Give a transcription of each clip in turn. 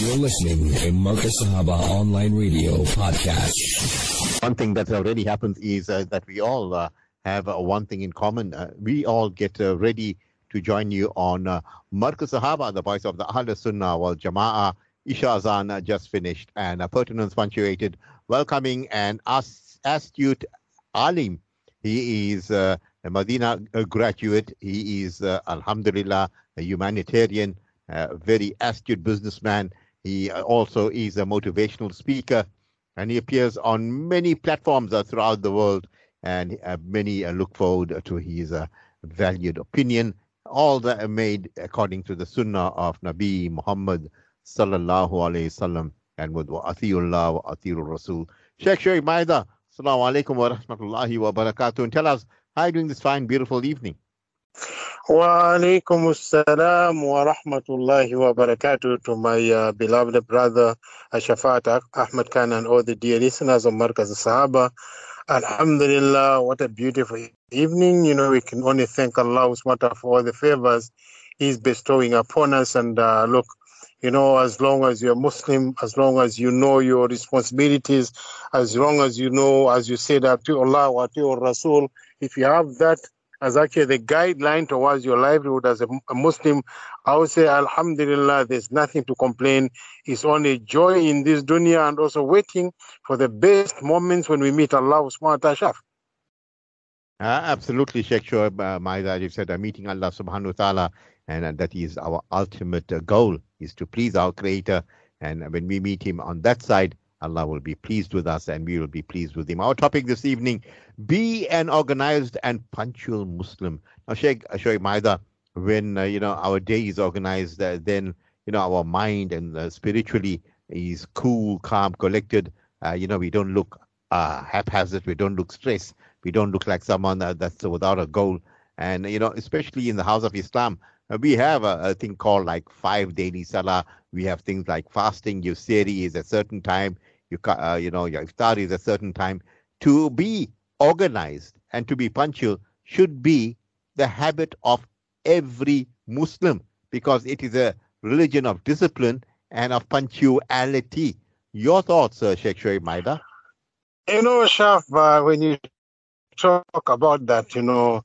You're listening to Markaz Sahaba Online Radio Podcast. One thing that already happens is uh, that we all uh, have uh, one thing in common. Uh, we all get uh, ready to join you on uh, Markaz Sahaba, the voice of the Ahl Sunnah wal Jama'ah. Isha Azan uh, just finished and uh, pertinence punctuated, welcoming an astute alim. He is uh, a Medina graduate. He is, uh, Alhamdulillah, a humanitarian, a very astute businessman. He also is a motivational speaker, and he appears on many platforms uh, throughout the world. And uh, many uh, look forward to his valued opinion. All that are made according to the Sunnah of Nabi Muhammad sallallahu alaihi wasallam, and with wa atiyullah wa atiyur Rasul. Sheikh Shoaib Maida, assalamu alaikum wa rahmatullahi wa barakatuh, and tell us how are you doing this fine, beautiful evening? Wa assalam wa rahmatullahi wa barakatuh to my uh, beloved brother Ashafat Ahmad Khan and all the dear listeners of Markaz Sahaba. Alhamdulillah, what a beautiful evening. You know, we can only thank Allah for all the favors He's bestowing upon us. And uh, look, you know, as long as you're Muslim, as long as you know your responsibilities, as long as you know, as you say that to Allah wa Rasul, if you have that as actually the guideline towards your livelihood as a, a, Muslim, I would say, Alhamdulillah, there's nothing to complain. It's only joy in this dunya and also waiting for the best moments when we meet Allah subhanahu wa ta'ala. Uh, absolutely, Sheikh Shoaib uh, Maida, you said, uh, meeting Allah subhanahu wa ta'ala, and uh, that is our ultimate uh, goal, is to please our Creator. And when we meet Him on that side, Allah will be pleased with us and we will be pleased with Him. Our topic this evening be an organized and punctual Muslim. Now, Sheikh Shoaib Maida, when uh, you know our day is organized, uh, then you know our mind and uh, spiritually is cool, calm, collected. you know, we don't look haphazard, we don't look stressed, we don't look like someone that's without a goal. And you know, especially in the house of Islam, uh, we have a, a, thing called like five daily salah. We have things like fasting. Your sehri is a certain time. You uh, you know your iftar is a certain time. To be organized and to be punctual should be the habit of every Muslim because it is a religion of discipline and of punctuality. Your thoughts, uh, Sheikh Shoaib Maida? You know, Shaf, uh, when you talk about that, you know,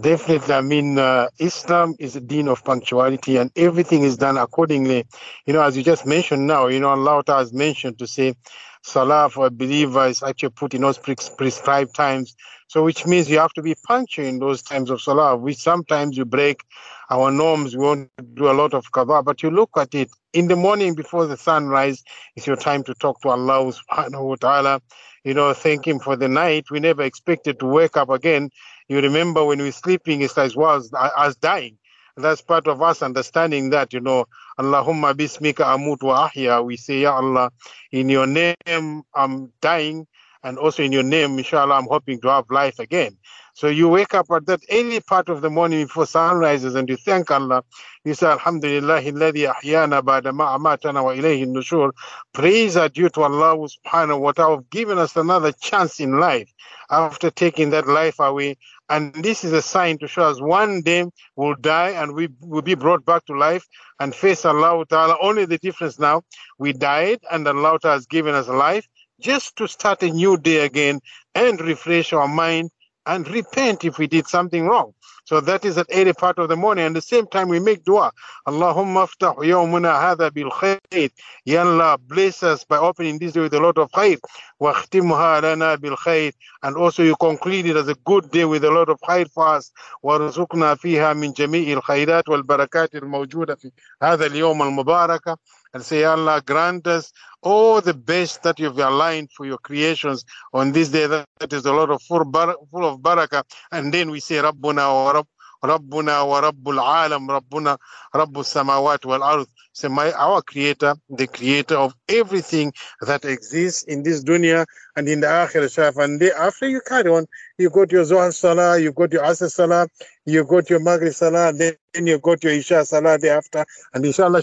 definitely, I mean, uh, Islam is a deen of punctuality and everything is done accordingly. You know, as you just mentioned now, you know, Allah has mentioned to say, Salah for a believer is actually put in those prescribed times. So, which means you have to be punctual in those times of Salah, which sometimes you break our norms. We won't do a lot of qada, but you look at it in the morning before the sunrise it's your time to talk to Allah subhanahu wa ta'ala you know, thank him for the night. We never expected to wake up again. You remember when we're sleeping, it's as was as dying. And that's part of us understanding that, you know, Allahumma bismika amut wa ahya. We say, Ya Allah, in your name I'm dying, and also in your name, inshallah, I'm hoping to have life again. So you wake up at that early part of the morning before sun rises and you thank Allah. You say, Alhamdulillah, alladhi ahyana ba'da ma'amatana wa ilayhi nushur. Praise are due to Allah subhanahu wa ta'ala, giving us another chance in life after taking that life away. And this is a sign to show us one day we'll die and we will be brought back to life and face Allah ta'ala. Only the difference now, we died and Allah ta'ala has given us life just to start a new day again and refresh our mind and repent if we did something wrong. So that is at early part of the morning. And the same time, we make dua. Allahumma aftah yawmuna hadha bil khayr. Ya Allah, bless us by opening this day with a lot of khayr. Wa khtimha lana bil khayr. And also you conclude it as a good day with a lot of khayr for us. Wa rizukna fiha min jami'i al khayrat wal barakat al mawjuda fi hadha al yawm al mubarakah and say, Allah, grant us all the best that you've aligned for your creations on this day. That is a lot of full, bar- full of barakah. And then we say, Rabbuna wa Rabb. ربنا ورب العالم ربنا رب السماوات والأرض so my our creator the creator of everything that exists in this dunya and in the akhirah shaf and they, after you carry on you got your Zohar Salah you got your Asr Salah you got your Maghrib Salah then you got your Isha Salah thereafter and inshallah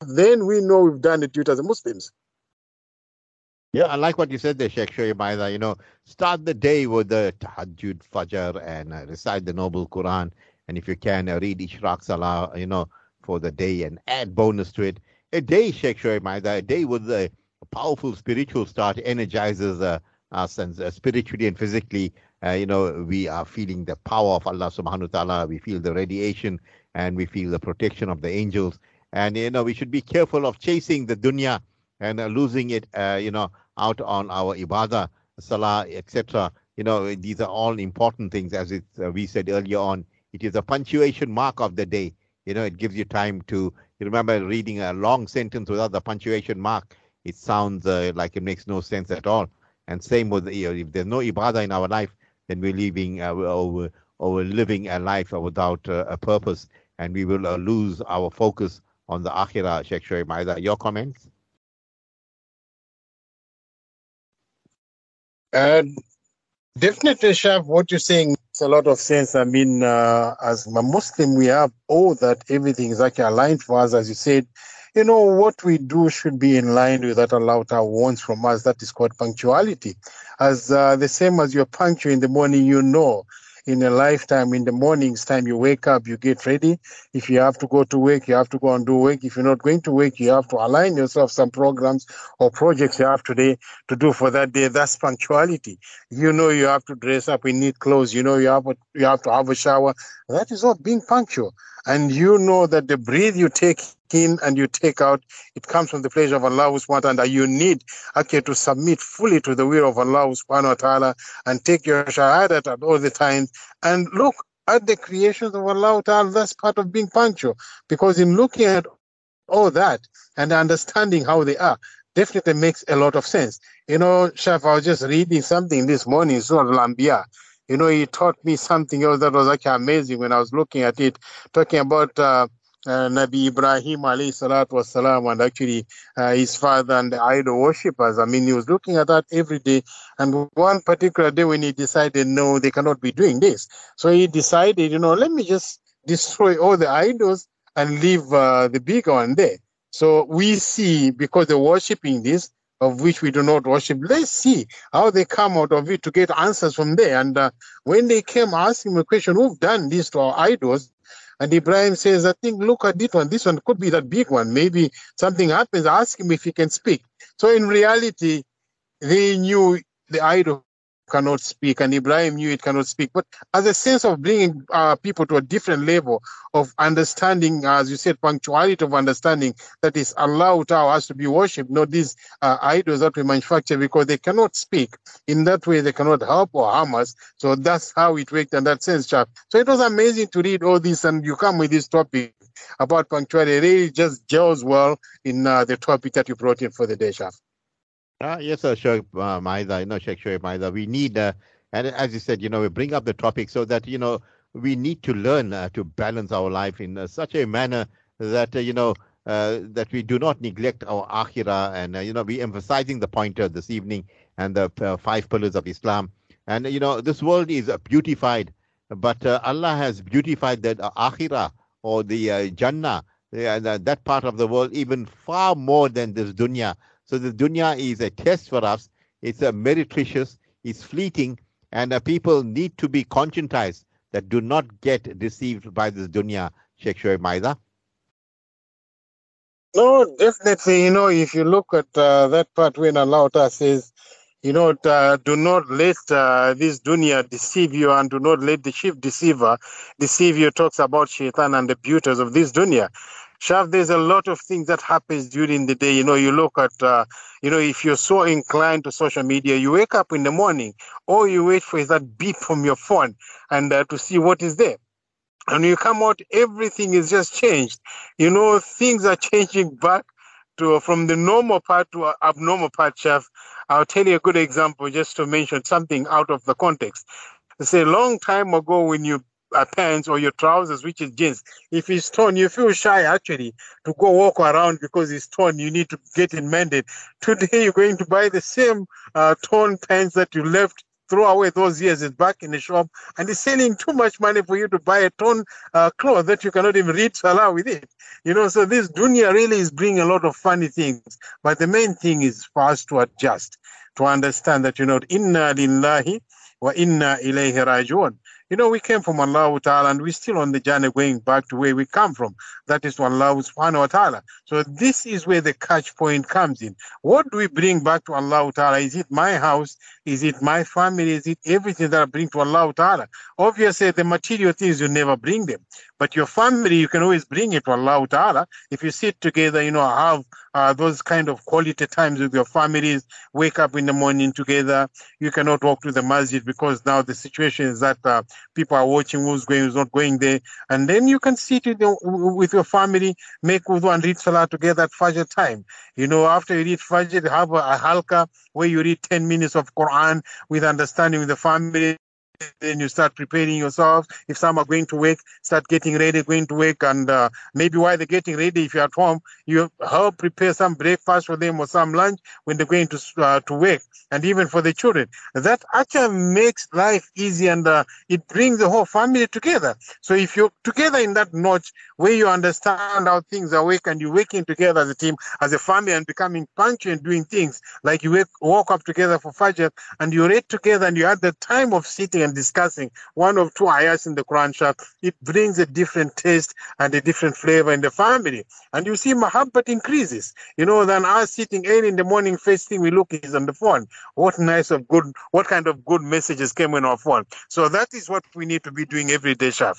then we know we've done the duty as Muslims. Yeah, I like what you said there, Sheikh Shoaib You know, start the day with the Tahajjud Fajr and uh, recite the Noble Quran. And if you can, uh, read Ishraq Salah, you know, for the day and add bonus to it. a day, Sheikh Shoaib a day with a powerful spiritual start energizes uh, us and uh, spiritually and physically. Uh, you know, we are feeling the power of Allah subhanahu wa ta'ala. We feel the radiation and we feel the protection of the angels. And, you know, we should be careful of chasing the dunya and uh, losing it, uh, you know, out on our ibadah, salah, etc. You know, these are all important things. As it, uh, we said earlier on, it is a punctuation mark of the day. You know, it gives you time to, you remember reading a long sentence without the punctuation mark. It sounds uh, like it makes no sense at all. And same with, you know, if there's no ibadah in our life, then we're living uh, or, living a life without uh, a purpose, and we will uh, lose our focus on the akhirah. Sheikh Shoaib your comments? And definitely, Shaf, what you're saying makes a lot of sense. I mean, uh, as a Muslim, we have all that everything is actually aligned for us, as you said. You know, what we do should be in line with that Allah wants from us. That is called punctuality. As uh, the same as you're punctual in the morning, you know in a lifetime in the mornings time you wake up you get ready. If you have to go to work you have to go and do work. If you're not going to work you have to align yourself some programs or projects you have today to do for that day. That's punctuality. You know you have to dress up in neat clothes. You know you have to, you have to have a shower. That is all being punctual and you know that the breath you take in and you take out, it comes from the pleasure of Allah subhanahu wa ta'ala. You need actually to submit fully to the will of Allah subhanahu wa ta'ala and take your shahadat at all the times and look at the creations of Allah ta'ala. That's part of being punctual. Because in looking at all that and understanding how they are, definitely makes a lot of sense. You know, Shaf, I was just reading something this morning, Surah Al-Anbiya. You know, he taught me something else that was actually amazing when I was looking at it, talking about uh, uh, Nabi Ibrahim alayhi salatu wasalam and actually uh, his father and the idol worshippers. I mean, he was looking at that every day. And one particular day when he decided, no, they cannot be doing this. So he decided, you know, let me just destroy all the idols and leave uh, the big one there. So we see, because they're worshipping this, of which we do not worship. Let's see how they come out of it to get answers from there. And uh, when they came asking a question, who've done this to our idols? And Ibrahim says, I think, look at this one. This one could be that big one. Maybe something happens. Ask him if he can speak. So in reality, they knew the idol cannot speak, and Ibrahim knew it cannot speak. But as a sense of bringing uh, people to a different level of understanding, as you said, punctuality of understanding that is allowed us to be worshipped, not these uh, idols that we manufacture because they cannot speak. In that way, they cannot help or harm us. So that's how it worked in that sense, chap. So it was amazing to read all this, and you come with this topic about punctuality. It really just gels well in uh, the topic that you brought in for the day, chap. Uh, yes, sir, Shoaib uh, Maida, you know, Sheikh Maida. We need, uh, and as you said, you know, we bring up the topic so that, you know, we need to learn uh, to balance our life in uh, such a manner that, uh, you know, uh, that we do not neglect our akhirah. And, uh, you know, we emphasizing the pointer this evening and the five pillars of Islam. And, you know, this world is beautified, but Allah has beautified that akhirah or the Jannah, that part of the world, even far more than this dunya. So the dunya is a test for us. It's a meretricious, it's fleeting, and uh, people need to be conscientized that do not get deceived by this dunya. Sheikh Shoaib Maida. No, definitely. You know, if you look at uh, that part when Allah says, you know, uh, do not let uh, this dunya deceive you and do not let the chief deceiver deceive you. Talks about shaitan and the beauties of this dunya. Shaf, there's a lot of things that happens during the day. You know, you look at, uh, you know, if you're so inclined to social media, you wake up in the morning, all you wait for is that beep from your phone and uh, to see what is there. And you come out, everything is just changed. You know, things are changing back to from the normal part to abnormal part, Shaf. I'll tell you a good example just to mention something out of the context. It's a long time ago when you uh, pants or your trousers, which is jeans. If it's torn, you feel shy actually to go walk around because it's torn. You need to get it mended. Today, you're going to buy the same uh, torn pants that you left. Throw away those years. It's back in the shop, and it's selling too much money for you to buy a torn uh, cloth that you cannot even read Salah with it. You know, so this dunya really is bringing a lot of funny things. But the main thing is for us to adjust, to understand that you know, inna lillahi wa inna ilayhi rajiun You know, we came from Allah Ta'ala and we're still on the journey going back to where we come from. That is to Allah subhanahu wa ta'ala. So this is where the catch point comes in. What do we bring back to Allah Ta'ala? Is it my house? Is it my family? Is it everything that I bring to Allah Ta'ala? Obviously, the material things you never bring them. But your family, you can always bring it to Allah Ta'ala. If you sit together, you know, have uh, those kind of quality times with your families, wake up in the morning together. You cannot walk to the masjid because now the situation is that uh, people are watching who's going, who's not going there. And then you can sit with, the, with your family, make wudu and read salah together at Fajr time. You know, after you read Fajr, have a, a halka where you read 10 minutes of Quran with understanding with the family then you start preparing yourself. If some are going to work, start getting ready, going to work, and uh, maybe while they're getting ready, if you're at home, you help prepare some breakfast for them or some lunch when they're going to uh, to work, and even for the children. That actually makes life easy and uh, it brings the whole family together. So if you're together in that notch where you understand how things are working and you're working together as a team, as a family, and becoming punctual and doing things like you wake, walk up together for Fajr and you read together and you had the time of sitting and discussing one of two ayahs in the Quran Shaf, it brings a different taste and a different flavor in the family. And you see, mahabbat increases. You know, than us sitting early in the morning, first thing we look is on the phone. What nice of good, what kind of good messages came in our phone. So that is what we need to be doing every day, Shaf.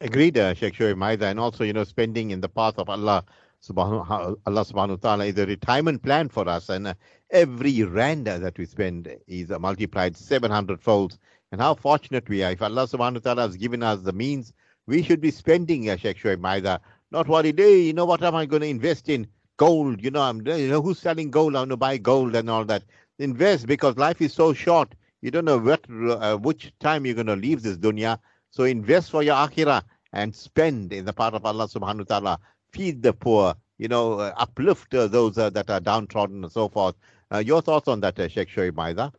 Agreed, uh, Sheikh Shoaib Maida, and also, you know, spending in the path of Allah subhanahu, Allah subhanahu wa ta'ala is a retirement plan for us. And uh, every rand that we spend is uh, multiplied 700 folds. And how fortunate we are. If Allah subhanahu wa ta'ala has given us the means, we should be spending, uh, Sheikh Shoaib Maida. Not worried, hey, you know what am I going to invest in? Gold, you know, I'm, you know, who's selling gold? I'm going to buy gold and all that. Invest because life is so short. You don't know what, uh, which time you're going to leave this dunya. So invest for your akhirah and spend in the path of Allah subhanahu wa ta'ala feed the poor, you know, uh, uplift uh, those uh, that are downtrodden and so forth. Your thoughts on that, uh, Sheikh Shoaib Maida?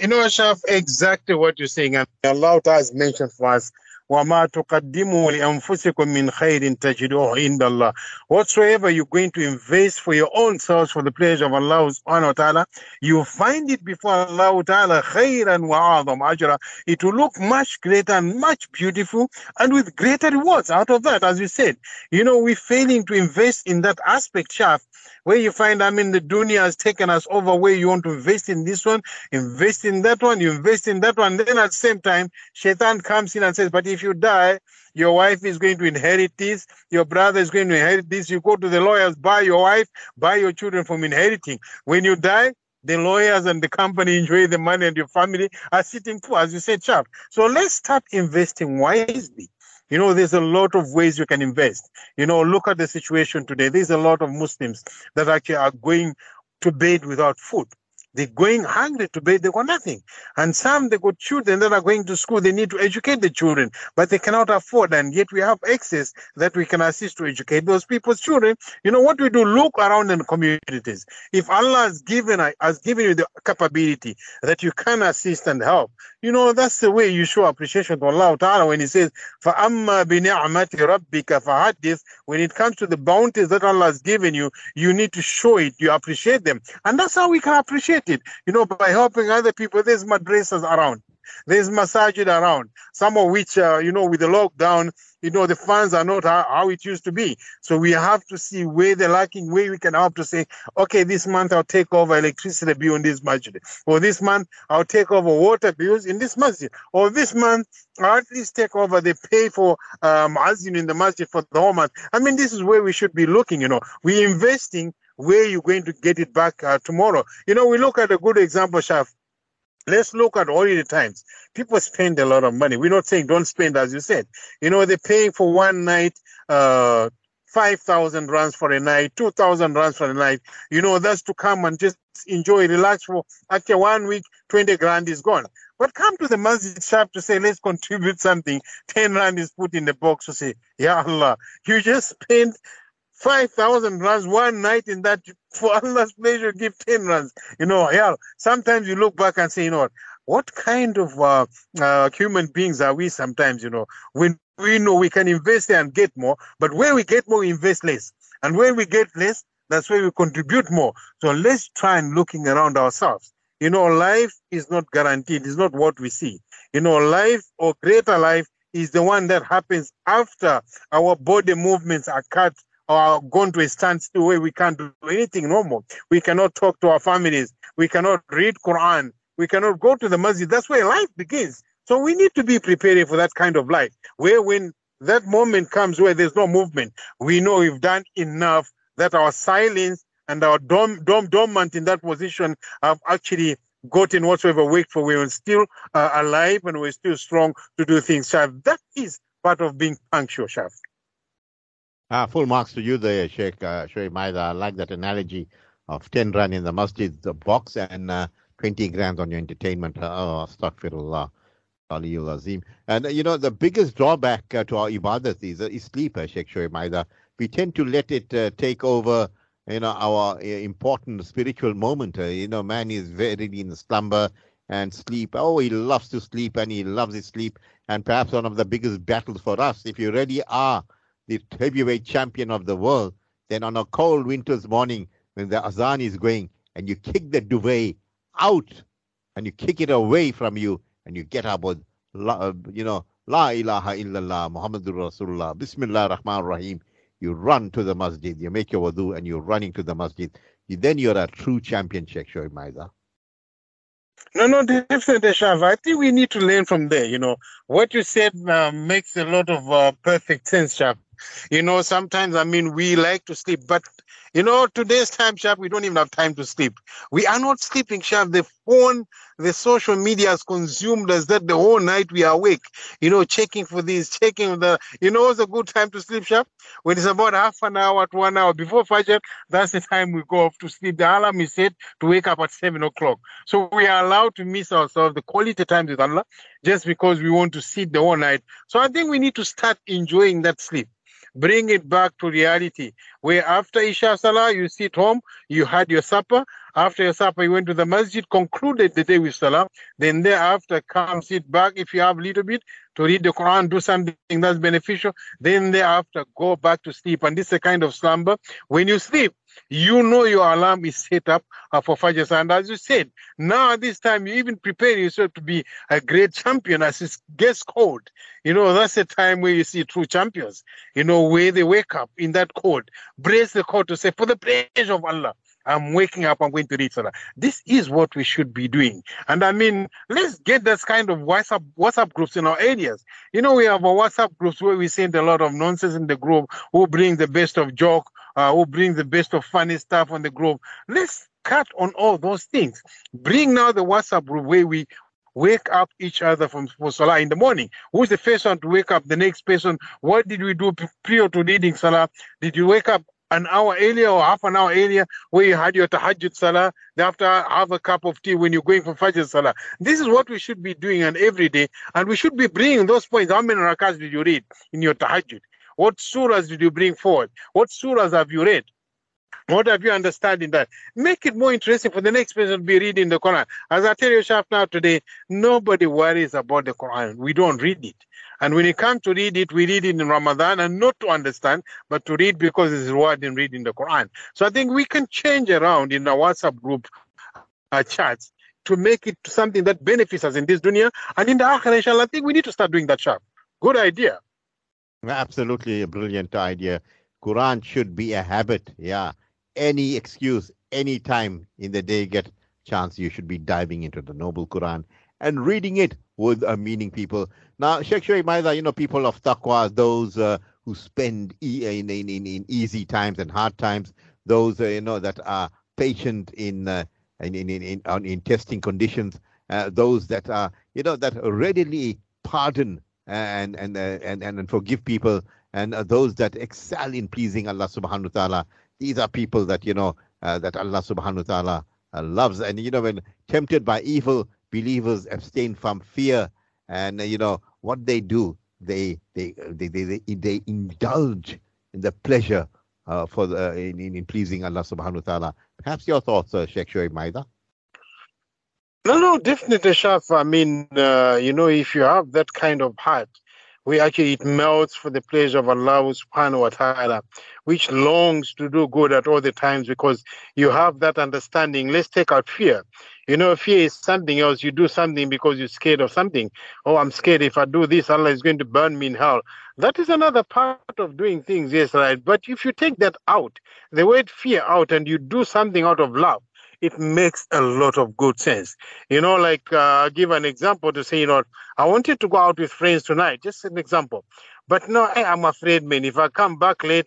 You know, Ashraf, exactly what you're saying. And Allah has mentioned for us وَمَا تُقَدِّمُوا لِأَنفُسِكُم مِّنْ خَيْرٍ تَجِدُوهُ عِندَ اللَّهِ Whatsoever you're going to invest for your own selves for the pleasure of Allah subhanahu wa ta'ala, you find it before Allah ta'ala خَيْرًا وَعَظَمْ أَجْرًا It will look much greater and much beautiful and with greater rewards out of that, as we said. You know, we're failing to invest in that aspect, Shaf, where you find, I mean, the dunya has taken us over where you want to invest in this one, invest in that one, you invest in that one. Then at the same time, shaitan comes in and says, but if you die, your wife is going to inherit this, your brother is going to inherit this. You go to the lawyers, buy your wife, buy your children from inheriting. When you die, the lawyers and the company enjoy the money and your family are sitting poor, as you said, sharp. So let's start investing wisely. You know, there's a lot of ways you can invest. You know, look at the situation today. There's a lot of Muslims that actually are going to bed without food. They're going hungry to bed, they got nothing. And some they got children that are going to school, they need to educate the children, but they cannot afford, and yet we have access that we can assist to educate those people's children. You know what we do? Look around in the communities. If Allah has given has given you the capability that you can assist and help, you know, that's the way you show appreciation to Allah Ta'ala when He says, فَأَمَّا بِنِعْمَةِ رَبِّكَ فَحَدِّثْ When it comes to the bounties that Allah has given you, you need to show it, you appreciate them. And that's how we can appreciate it. You know, by helping other people, there's madrasas around. There's masajid around, some of which, uh, you know, with the lockdown, you know, the funds are not how, how, it used to be. So we have to see where they're lacking, where we can help to say, okay, this month I'll take over electricity bill in this masjid. Or this month I'll take over water bills in this masjid. Or this month I'll at least take over the pay for um, in the masjid for the whole month. I mean, this is where we should be looking, you know. We're investing where you're going to get it back uh, tomorrow. You know, we look at a good example, Shaf. Let's look at all the times. People spend a lot of money. We're not saying don't spend, as you said. You know, they're paying for one night, uh, 5,000 rands for a night, 2,000 rands for a night. You know, that's to come and just enjoy, relax for after one week, 20 grand is gone. But come to the masjid shop to say, let's contribute something. 10 rand is put in the box to say, Ya Allah, you just spent 5,000 rands one night in that, for Allah's pleasure, give 10 rands. You know, yeah, sometimes you look back and say, you know what, kind of uh, uh, human beings are we sometimes, you know, when we know we can invest and get more, but when we get more, we invest less. And when we get less, that's where we contribute more. So let's try and looking around ourselves. You know, life is not guaranteed. It's not what we see. You know, life or greater life is the one that happens after our body movements are cut are gone to a standstill where we can't do anything normal. We cannot talk to our families. We cannot read Quran. We cannot go to the masjid. That's where life begins. So we need to be preparing for that kind of life, where when that moment comes where there's no movement, we know we've done enough that our silence and our dom, dom, dormant in that position have actually gotten whatsoever wait for. We are still uh, alive and we're still strong to do things. Shaf, that is part of being punctual, Shaf. Uh, full marks to you there, Sheikh uh. I like that analogy of 10 rand in the masjid the box and uh, 20 grams on your entertainment. Oh, astaghfirullah. Aliyul Azim. And, uh, you know, the biggest drawback uh, to our ibadat is, uh, is sleep, uh, Sheikh Shoaib Maida. We tend to let it uh, take over you know, our uh, important spiritual moment. Uh, you know, man is very in slumber and sleep. Oh, he loves to sleep and he loves his sleep. And perhaps one of the biggest battles for us, if you really are the heavyweight champion of the world, then on a cold winter's morning when the azan is going and you kick the duvet out and you kick it away from you and you get up with, uh, you know, La ilaha illallah Muhammadur Rasulullah, Bismillah Rahman Rahim you run to the masjid, you make your wudu, and you're running to the masjid. You, then you're a true champion, Sheikh Shoaib Maida. No, no, definitely, Shaf. I think we need to learn from there. You know, what you said uh, makes a lot of uh, perfect sense, Shaf. You know, sometimes, I mean, we like to sleep, but you know, today's time, Shaf, we don't even have time to sleep. We are not sleeping, Shaf. The phone, the social media has consumed us that the whole night we are awake, you know, checking for this, checking the, you know, it's a good time to sleep, Shaf. When it's about half an hour to one hour before Fajr, that's the time we go off to sleep. The alarm is set to wake up at seven o'clock. So we are allowed to miss ourselves, the quality time with Allah, just because we want to sleep the whole night. So I think we need to start enjoying that sleep bring it back to reality. Where after Isha Salah, you sit home, you had your supper. After your supper, you went to the masjid, concluded the day with Salah. Then thereafter, come sit back if you have a little bit to read the Quran, do something that's beneficial. Then thereafter, go back to sleep. And this is a kind of slumber. When you sleep, you know your alarm is set up uh, for Fajr. And as you said, now at this time, you even prepare yourself to be a great champion as it gets cold. You know, that's the time where you see true champions, you know, where they wake up in that cold, brace the cold to say, for the pleasure of Allah. I'm waking up, I'm going to read Salah. This is what we should be doing. And I mean, let's get this kind of WhatsApp WhatsApp groups in our areas. You know, we have a WhatsApp groups where we send a lot of nonsense in the group, who bring the best of joke, uh, who bring the best of funny stuff on the group. Let's cut on all those things. Bring now the WhatsApp group where we wake up each other from for Salah in the morning. Who's the first one to wake up? The next person. What did we do prior to reading Salah? Did you wake up an hour earlier or half an hour earlier where you had your tahajjud salah, after have a cup of tea when you're going for fajr salah. This is what we should be doing and every day. And we should be bringing those points. How many rakats did you read in your tahajjud? What surahs did you bring forward? What surahs have you read? What have you understood in that? Make it more interesting for the next person to be reading the Quran. As I tell you, Shaf, now today, nobody worries about the Quran. We don't read it. And when you come to read it, we read it in Ramadan and not to understand, but to read because it's reward in reading the Quran. So I think we can change around in our WhatsApp group uh, chats to make it something that benefits us in this dunya and in the akhirah, inshallah. I think we need to start doing that, Shaf. Good idea. Absolutely a brilliant idea. Quran should be a habit. Yeah. Any excuse, any time in the day get chance, you should be diving into the noble Quran and reading it with a meaning, people. Now, Sheikh Shoaib Maida, you know, people of taqwa, those uh, who spend e- in, in, in, in, easy times and hard times, those, uh, you know, that are patient in, uh, in, in, in, in, in testing conditions, uh, those that are, you know, that readily pardon and and uh, and and, and forgive people and uh, those that excel in pleasing Allah subhanahu wa ta'ala. These are people that you know that Allah subhanahu wa ta'ala loves. And you know when tempted by evil believers abstain from fear and you know what they do they they they they, they, they indulge in the pleasure uh, for the in, in pleasing Allah subhanahu wa ta'ala perhaps your thoughts uh, Sheikh Shoaib Maida no, no, definitely, Shaf. I mean, uh, you know, if you have that kind of heart, we actually it melts for the pleasure of Allah subhanahu wa ta'ala, which longs to do good at all the times because you have that understanding. Let's take out fear. You know, fear is something else. You do something because you're scared of something. Oh, I'm scared if I do this, Allah is going to burn me in hell. That is another part of doing things, yes, right. But if you take that out, the word fear out, and you do something out of love, it makes a lot of good sense. You know, like uh, give an example to say, you know, I wanted to go out with friends tonight, just an example. But no, I'm afraid, man, if I come back late,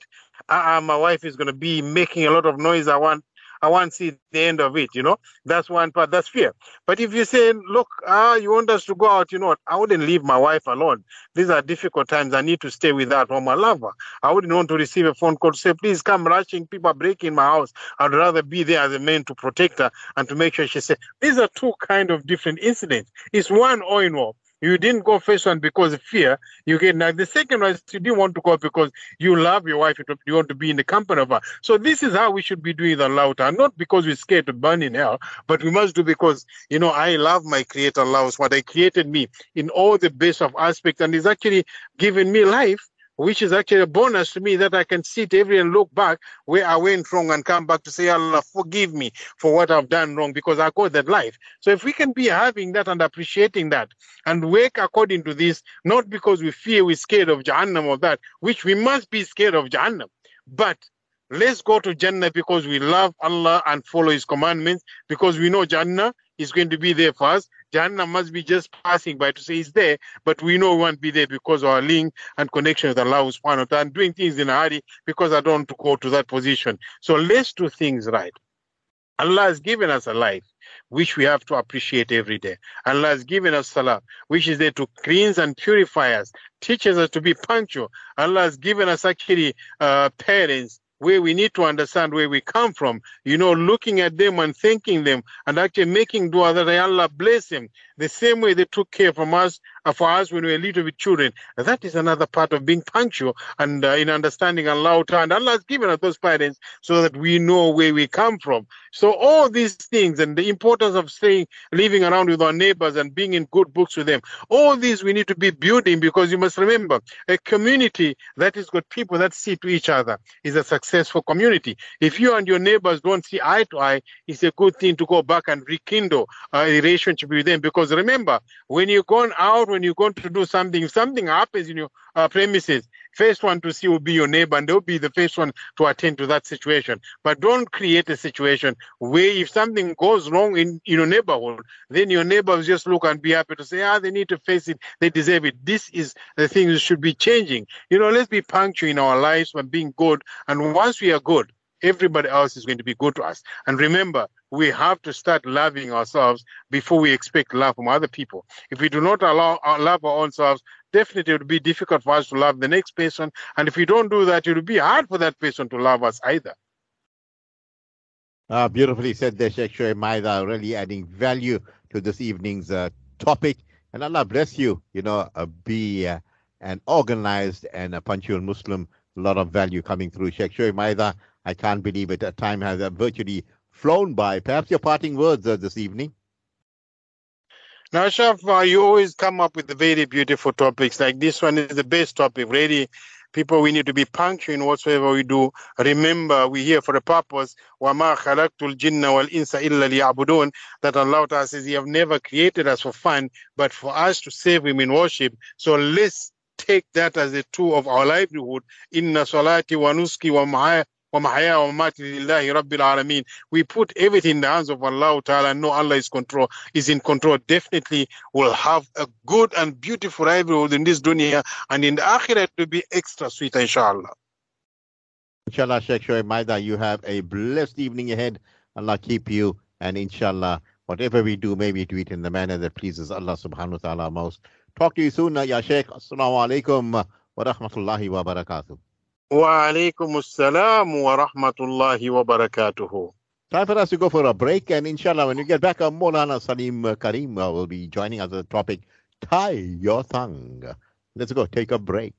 uh, my wife is going to be making a lot of noise. I want I want to see the end of it, you know. That's one part, that's fear. But if you say, look, ah, you want us to go out, you know what, I wouldn't leave my wife alone. These are difficult times. I need to stay with her home. my lover. I wouldn't want to receive a phone call to say, please come rushing, people are breaking my house. I'd rather be there as a man to protect her and to make sure she says, these are two kind of different incidents. It's one all in all. You didn't go first one because of fear. You get now the second one you didn't want to go because you love your wife. You want to be in the company of her. So this is how we should be doing the lauta, not because we're scared to burn in hell, but we must do because you know I love my Creator loves what I created me in all the best of aspects, and is actually giving me life which is actually a bonus to me that I can sit every and look back where I went wrong and come back to say, Allah, forgive me for what I've done wrong because I got that life. So if we can be having that and appreciating that and work according to this, not because we fear we're scared of Jahannam or that, which we must be scared of Jahannam, but let's go to Jannah because we love Allah and follow His commandments because we know Jannah is going to be there for us. Jannah must be just passing by to say it's there, but we know we won't be there because our link and connection with Allah subhanahu wa ta'ala and doing things in a hurry because I don't want to go to that position. So let's do things right. Allah has given us a life which we have to appreciate every day. Allah has given us salah, which is there to cleanse and purify us, teaches us to be punctual. Allah has given us actually uh, parents where we need to understand where we come from, you know, looking at them and thanking them and actually making dua that Allah bless them. The same way they took care from us for us when we were little bit children. That is another part of being punctual and uh, in understanding Allah and Allah has given us those parents so that we know where we come from. So all these things and the importance of staying, living around with our neighbors and being in good books with them, all these we need to be building because you must remember a community that is got people that see to each other is a successful community. If you and your neighbors don't see eye to eye, it's a good thing to go back and rekindle a relationship with them because remember, when you're going out, when you're going to do something, if something happens in your uh, premises, first one to see will be your neighbor, and they'll be the first one to attend to that situation. But don't create a situation where if something goes wrong in, in your neighborhood, then your neighbors just look and be happy to say, ah, they need to face it, they deserve it. This is the thing that should be changing. You know, let's be punctual in our lives by being good. And once we are good, everybody else is going to be good to us. And remember, we have to start loving ourselves before we expect love from other people. If we do not allow uh, love our own selves, definitely it will be difficult for us to love the next person. And if we don't do that, it will be hard for that person to love us either. Uh, beautifully said there, Sheikh Shoaib Maida, really adding value to this evening's uh, topic. And Allah bless you, you know, uh, be uh, an organized and a punctual Muslim. A lot of value coming through. Sheikh Shoaib Maida, I can't believe it. Time has uh, virtually flown by. Perhaps your parting words uh, this evening. Now, Shaf, uh, you always come up with the very beautiful topics. Like this one is the best topic. Really, people, we need to be punctual in whatsoever we do. Remember, we're here for a purpose. وَمَا خَلَقْتُ الْجِنَّ وَالْإِنسَ إِلَّا لِيَعْبُدُونَ That Allah Ta'ala says, He have never created us for fun, but for us to serve Him in worship. So let's take that as a tool of our livelihood. Inna salati wa nuski wa we put everything in the hands of Allah Ta'ala and know Allah is control is in control. Definitely will have a good and beautiful livelihood in this dunya and in the akhirah will be extra sweet inshallah. Inshallah, Sheikh Shoaib Maida, you have a blessed evening ahead. Allah keep you and inshallah, whatever we do, may we do it in the manner that pleases Allah subhanahu wa ta'ala most. Talk to you soon, uh, Ya Sheikh. Assalamu alaikum wa rahmatullahi wa barakatuh. وعليكم السلام ورحمة الله وبركاته. Time for us to go for a break, and inshallah, when we get back, uh, Maulana Salim Karim uh, will be joining us on the topic Tie Your Tongue. Let's go take a break.